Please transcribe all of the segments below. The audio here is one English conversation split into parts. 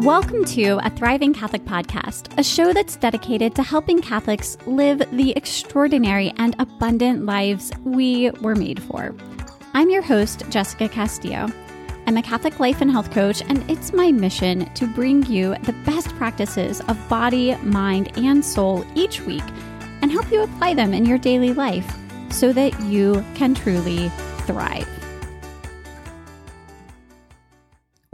Welcome to a Thriving Catholic podcast, a show that's dedicated to helping Catholics live the extraordinary and abundant lives we were made for. I'm your host, Jessica Castillo. I'm a Catholic life and health coach, and it's my mission to bring you the best practices of body, mind, and soul each week and help you apply them in your daily life so that you can truly thrive.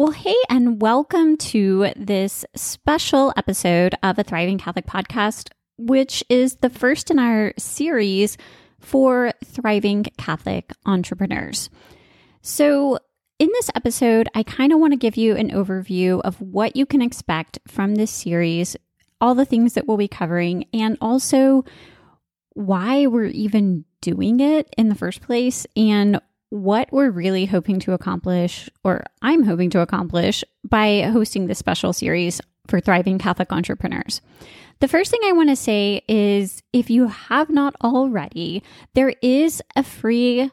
Well, hey, and welcome to this special episode of a Thriving Catholic podcast, which is the first in our series for thriving Catholic entrepreneurs. So, in this episode, I kind of want to give you an overview of what you can expect from this series, all the things that we'll be covering, and also why we're even doing it in the first place and what we're really hoping to accomplish, or I'm hoping to accomplish, by hosting this special series for thriving Catholic entrepreneurs. The first thing I want to say is if you have not already, there is a free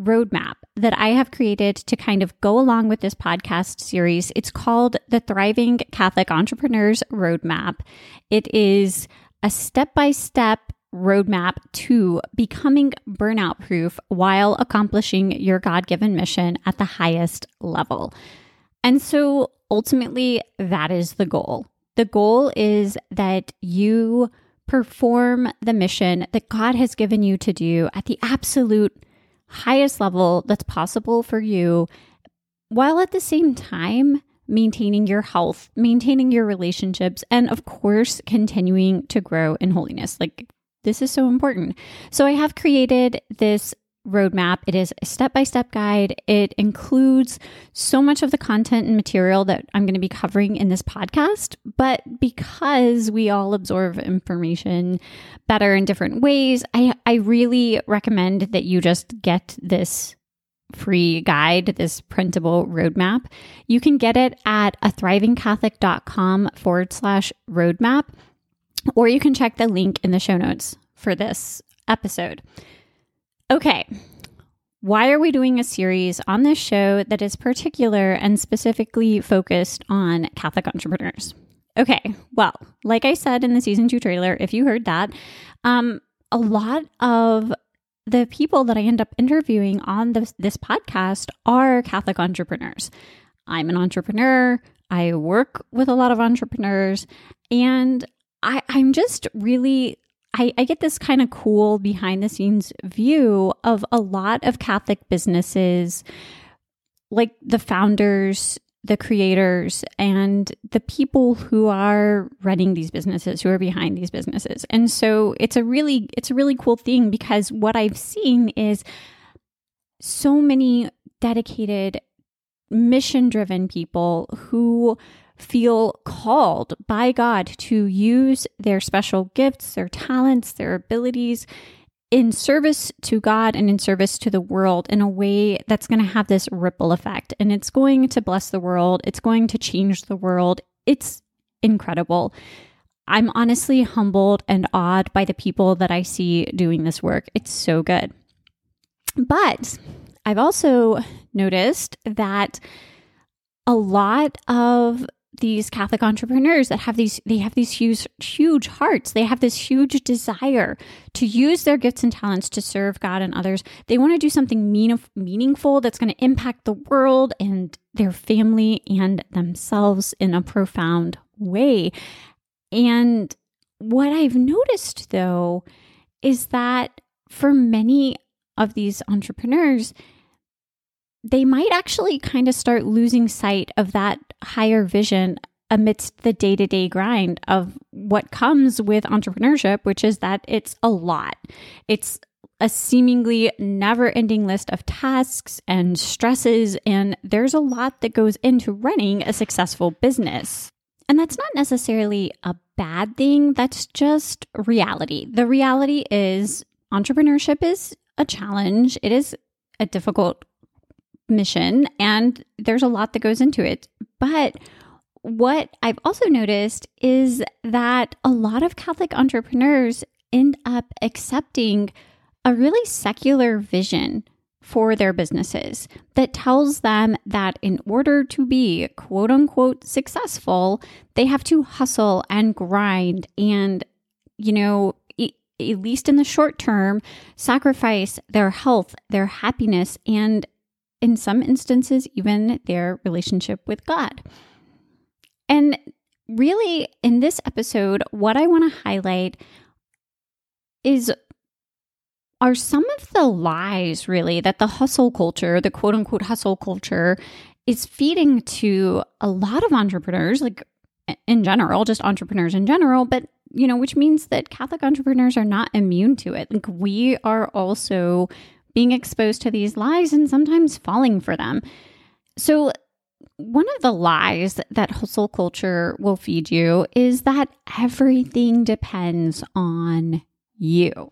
roadmap that I have created to kind of go along with this podcast series. It's called the Thriving Catholic Entrepreneurs Roadmap. It is a step by step roadmap to becoming burnout proof while accomplishing your God given mission at the highest level. And so ultimately, that is the goal. The goal is that you perform the mission that God has given you to do at the absolute highest level that's possible for you, while at the same time maintaining your health, maintaining your relationships, and of course, continuing to grow in holiness. Like this is so important. So I have created this roadmap. It is a step by step guide. It includes so much of the content and material that I'm going to be covering in this podcast. But because we all absorb information better in different ways, I, I really recommend that you just get this free guide, this printable roadmap. You can get it at a thrivingcatholic.com forward slash roadmap or you can check the link in the show notes for this episode. Okay, why are we doing a series on this show that is particular and specifically focused on Catholic entrepreneurs? Okay, well, like I said in the season two trailer, if you heard that, um, a lot of the people that I end up interviewing on this, this podcast are Catholic entrepreneurs. I'm an entrepreneur. I work with a lot of entrepreneurs, and I, I'm just really I, I, get this kind of cool behind the scenes view of a lot of Catholic businesses, like the founders, the creators, and the people who are running these businesses, who are behind these businesses. And so it's a really it's a really cool thing because what I've seen is so many dedicated mission driven people who feel called by God to use their special gifts, their talents, their abilities in service to God and in service to the world in a way that's going to have this ripple effect. And it's going to bless the world, it's going to change the world. It's incredible. I'm honestly humbled and awed by the people that I see doing this work. It's so good. But I've also noticed that a lot of these Catholic entrepreneurs that have these they have these huge huge hearts. They have this huge desire to use their gifts and talents to serve God and others. They want to do something mean, meaningful that's going to impact the world and their family and themselves in a profound way. And what I've noticed though is that for many of these entrepreneurs, they might actually kind of start losing sight of that higher vision amidst the day to day grind of what comes with entrepreneurship, which is that it's a lot. It's a seemingly never ending list of tasks and stresses, and there's a lot that goes into running a successful business. And that's not necessarily a bad thing, that's just reality. The reality is entrepreneurship is a challenge, it is a difficult mission and there's a lot that goes into it. But what I've also noticed is that a lot of Catholic entrepreneurs end up accepting a really secular vision for their businesses that tells them that in order to be quote unquote successful, they have to hustle and grind and, you know, at least in the short term, sacrifice their health, their happiness, and in some instances, even their relationship with God. And really, in this episode, what I want to highlight is are some of the lies really that the hustle culture, the quote unquote hustle culture, is feeding to a lot of entrepreneurs, like in general, just entrepreneurs in general, but you know, which means that Catholic entrepreneurs are not immune to it. Like we are also being exposed to these lies and sometimes falling for them. So, one of the lies that hustle culture will feed you is that everything depends on you.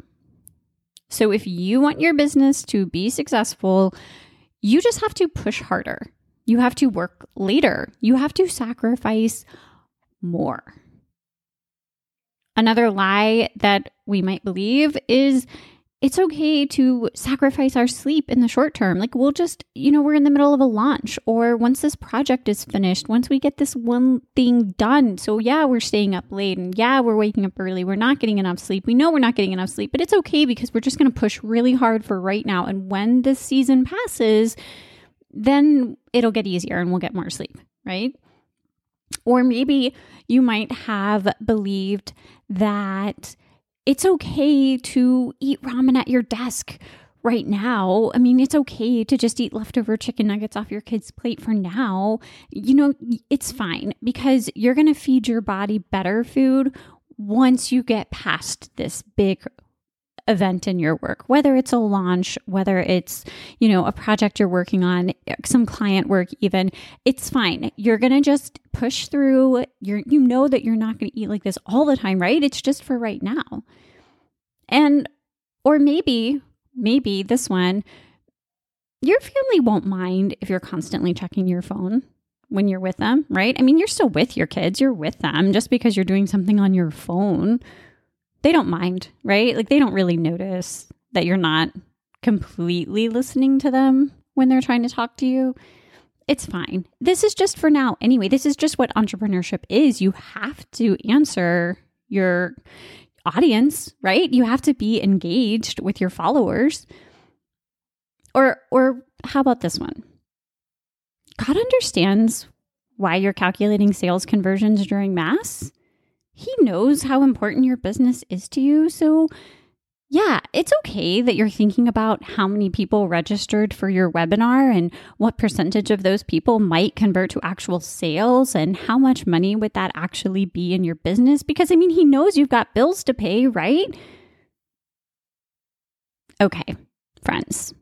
So, if you want your business to be successful, you just have to push harder. You have to work later. You have to sacrifice more. Another lie that we might believe is it's okay to sacrifice our sleep in the short term. Like we'll just, you know, we're in the middle of a launch or once this project is finished, once we get this one thing done. So yeah, we're staying up late and yeah, we're waking up early. We're not getting enough sleep. We know we're not getting enough sleep, but it's okay because we're just going to push really hard for right now. And when this season passes, then it'll get easier and we'll get more sleep, right? Or maybe you might have believed that it's okay to eat ramen at your desk right now. I mean, it's okay to just eat leftover chicken nuggets off your kid's plate for now. You know, it's fine because you're going to feed your body better food once you get past this big event in your work, whether it's a launch, whether it's, you know, a project you're working on, some client work even, it's fine. You're going to just push through. You're you know that you're not going to eat like this all the time, right? It's just for right now. And or maybe maybe this one your family won't mind if you're constantly checking your phone when you're with them, right? I mean, you're still with your kids, you're with them just because you're doing something on your phone they don't mind, right? Like they don't really notice that you're not completely listening to them when they're trying to talk to you. It's fine. This is just for now. Anyway, this is just what entrepreneurship is. You have to answer your audience, right? You have to be engaged with your followers. Or or how about this one? God understands why you're calculating sales conversions during mass he knows how important your business is to you. So, yeah, it's okay that you're thinking about how many people registered for your webinar and what percentage of those people might convert to actual sales and how much money would that actually be in your business. Because, I mean, he knows you've got bills to pay, right? Okay, friends,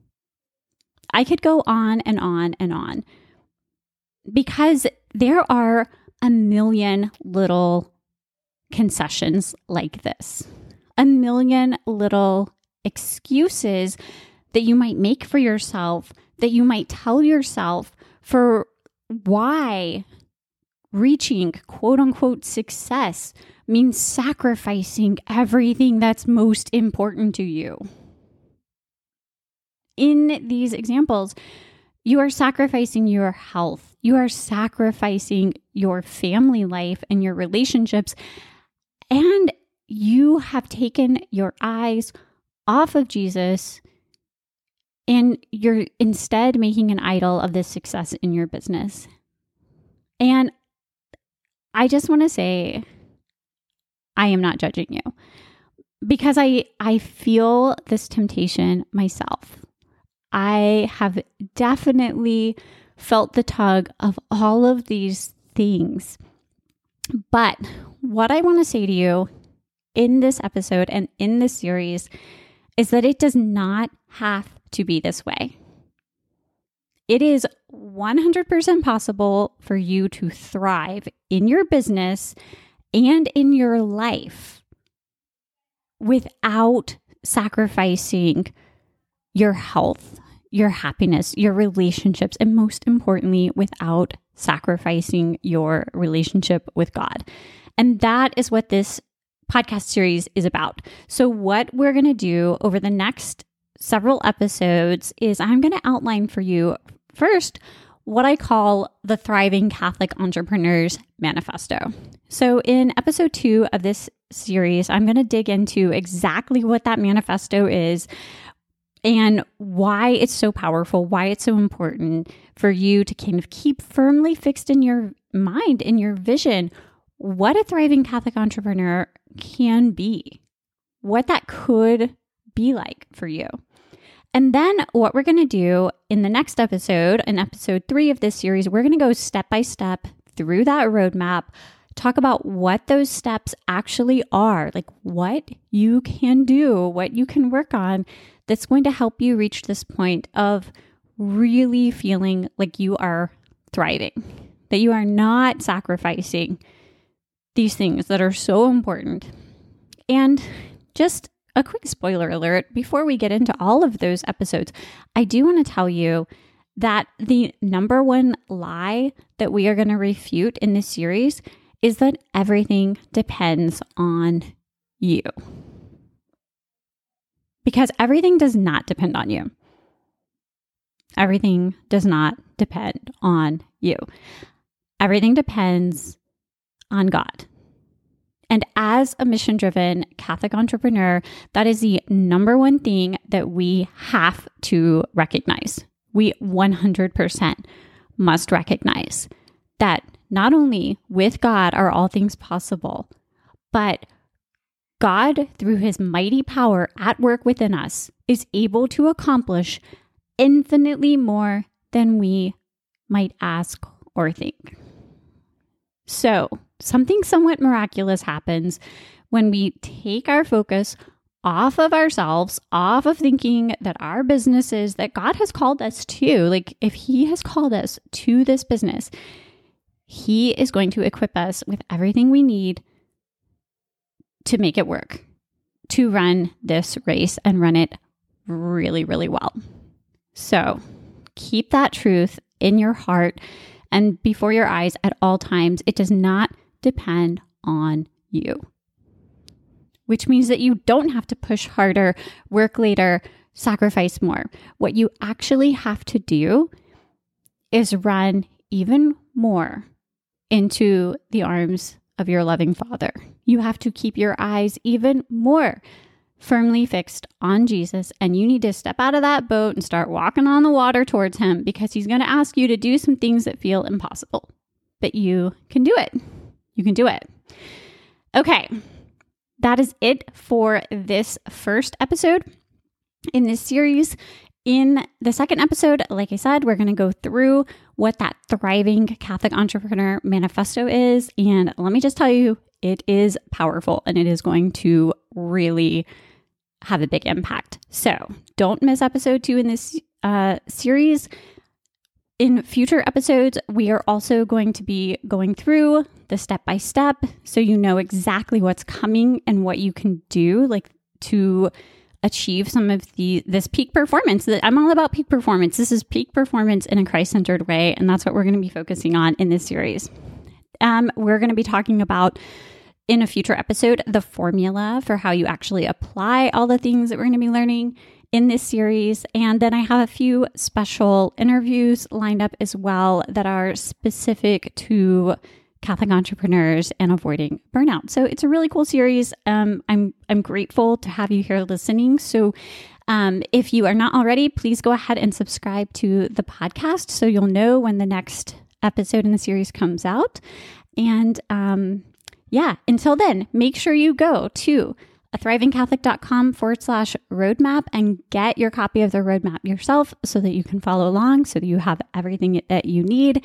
I could go on and on and on because there are a million little concessions like this. A million little excuses that you might make for yourself, that you might tell yourself for why reaching quote unquote success means sacrificing everything that's most important to you. In these examples, you are sacrificing your health, you are sacrificing your family life and your relationships and you have taken your eyes off of Jesus and you're instead making an idol of this success in your business. And I just want to say I am not judging you because I I feel this temptation myself. I have definitely felt the tug of all of these things. But what I want to say to you in this episode and in this series is that it does not have to be this way. It is 100% possible for you to thrive in your business and in your life without sacrificing your health, your happiness, your relationships, and most importantly, without sacrificing your relationship with God. And that is what this podcast series is about. So, what we're going to do over the next several episodes is I'm going to outline for you first what I call the Thriving Catholic Entrepreneurs Manifesto. So, in episode two of this series, I'm going to dig into exactly what that manifesto is and why it's so powerful, why it's so important for you to kind of keep firmly fixed in your mind, in your vision, what a thriving Catholic entrepreneur can be, what that could be like for you. And then what we're going to do in the next episode, in episode three of this series, we're going to go step by step through that roadmap, talk about what those steps actually are, like what you can do, what you can work on that's going to help you reach this point of really feeling like you are thriving, that you are not sacrificing these things that are so important. And just a quick spoiler alert before we get into all of those episodes, I do want to tell you that the number one lie that we are going to refute in this series is that everything depends on you. Because everything does not depend on you. Everything does not depend on you. Everything depends on God. And as a mission driven Catholic entrepreneur, that is the number one thing that we have to recognize. We 100% must recognize that not only with God are all things possible, but God, through his mighty power at work within us, is able to accomplish infinitely more than we might ask or think. So, something somewhat miraculous happens when we take our focus off of ourselves, off of thinking that our businesses that God has called us to, like if He has called us to this business, He is going to equip us with everything we need to make it work, to run this race and run it really, really well. So keep that truth in your heart and before your eyes at all times. It does not depend on you, which means that you don't have to push harder, work later, sacrifice more. What you actually have to do is run even more into the arms of your loving Father. You have to keep your eyes even more firmly fixed on Jesus, and you need to step out of that boat and start walking on the water towards Him because He's going to ask you to do some things that feel impossible. But you can do it. You can do it. Okay, that is it for this first episode in this series. In the second episode, like I said, we're going to go through what that thriving Catholic entrepreneur manifesto is. And let me just tell you, it is powerful and it is going to really have a big impact. So don't miss episode two in this uh, series. In future episodes, we are also going to be going through the step by step so you know exactly what's coming and what you can do like to achieve some of the this peak performance that I'm all about peak performance. This is peak performance in a Christ-centered way and that's what we're going to be focusing on in this series. Um, we're going to be talking about in a future episode the formula for how you actually apply all the things that we're going to be learning in this series. And then I have a few special interviews lined up as well that are specific to Catholic entrepreneurs and avoiding burnout. So it's a really cool series. Um, I'm I'm grateful to have you here listening. So um, if you are not already, please go ahead and subscribe to the podcast so you'll know when the next episode in the series comes out. And um, yeah, until then, make sure you go to a thrivingcatholic.com forward slash roadmap and get your copy of the roadmap yourself so that you can follow along, so that you have everything that you need.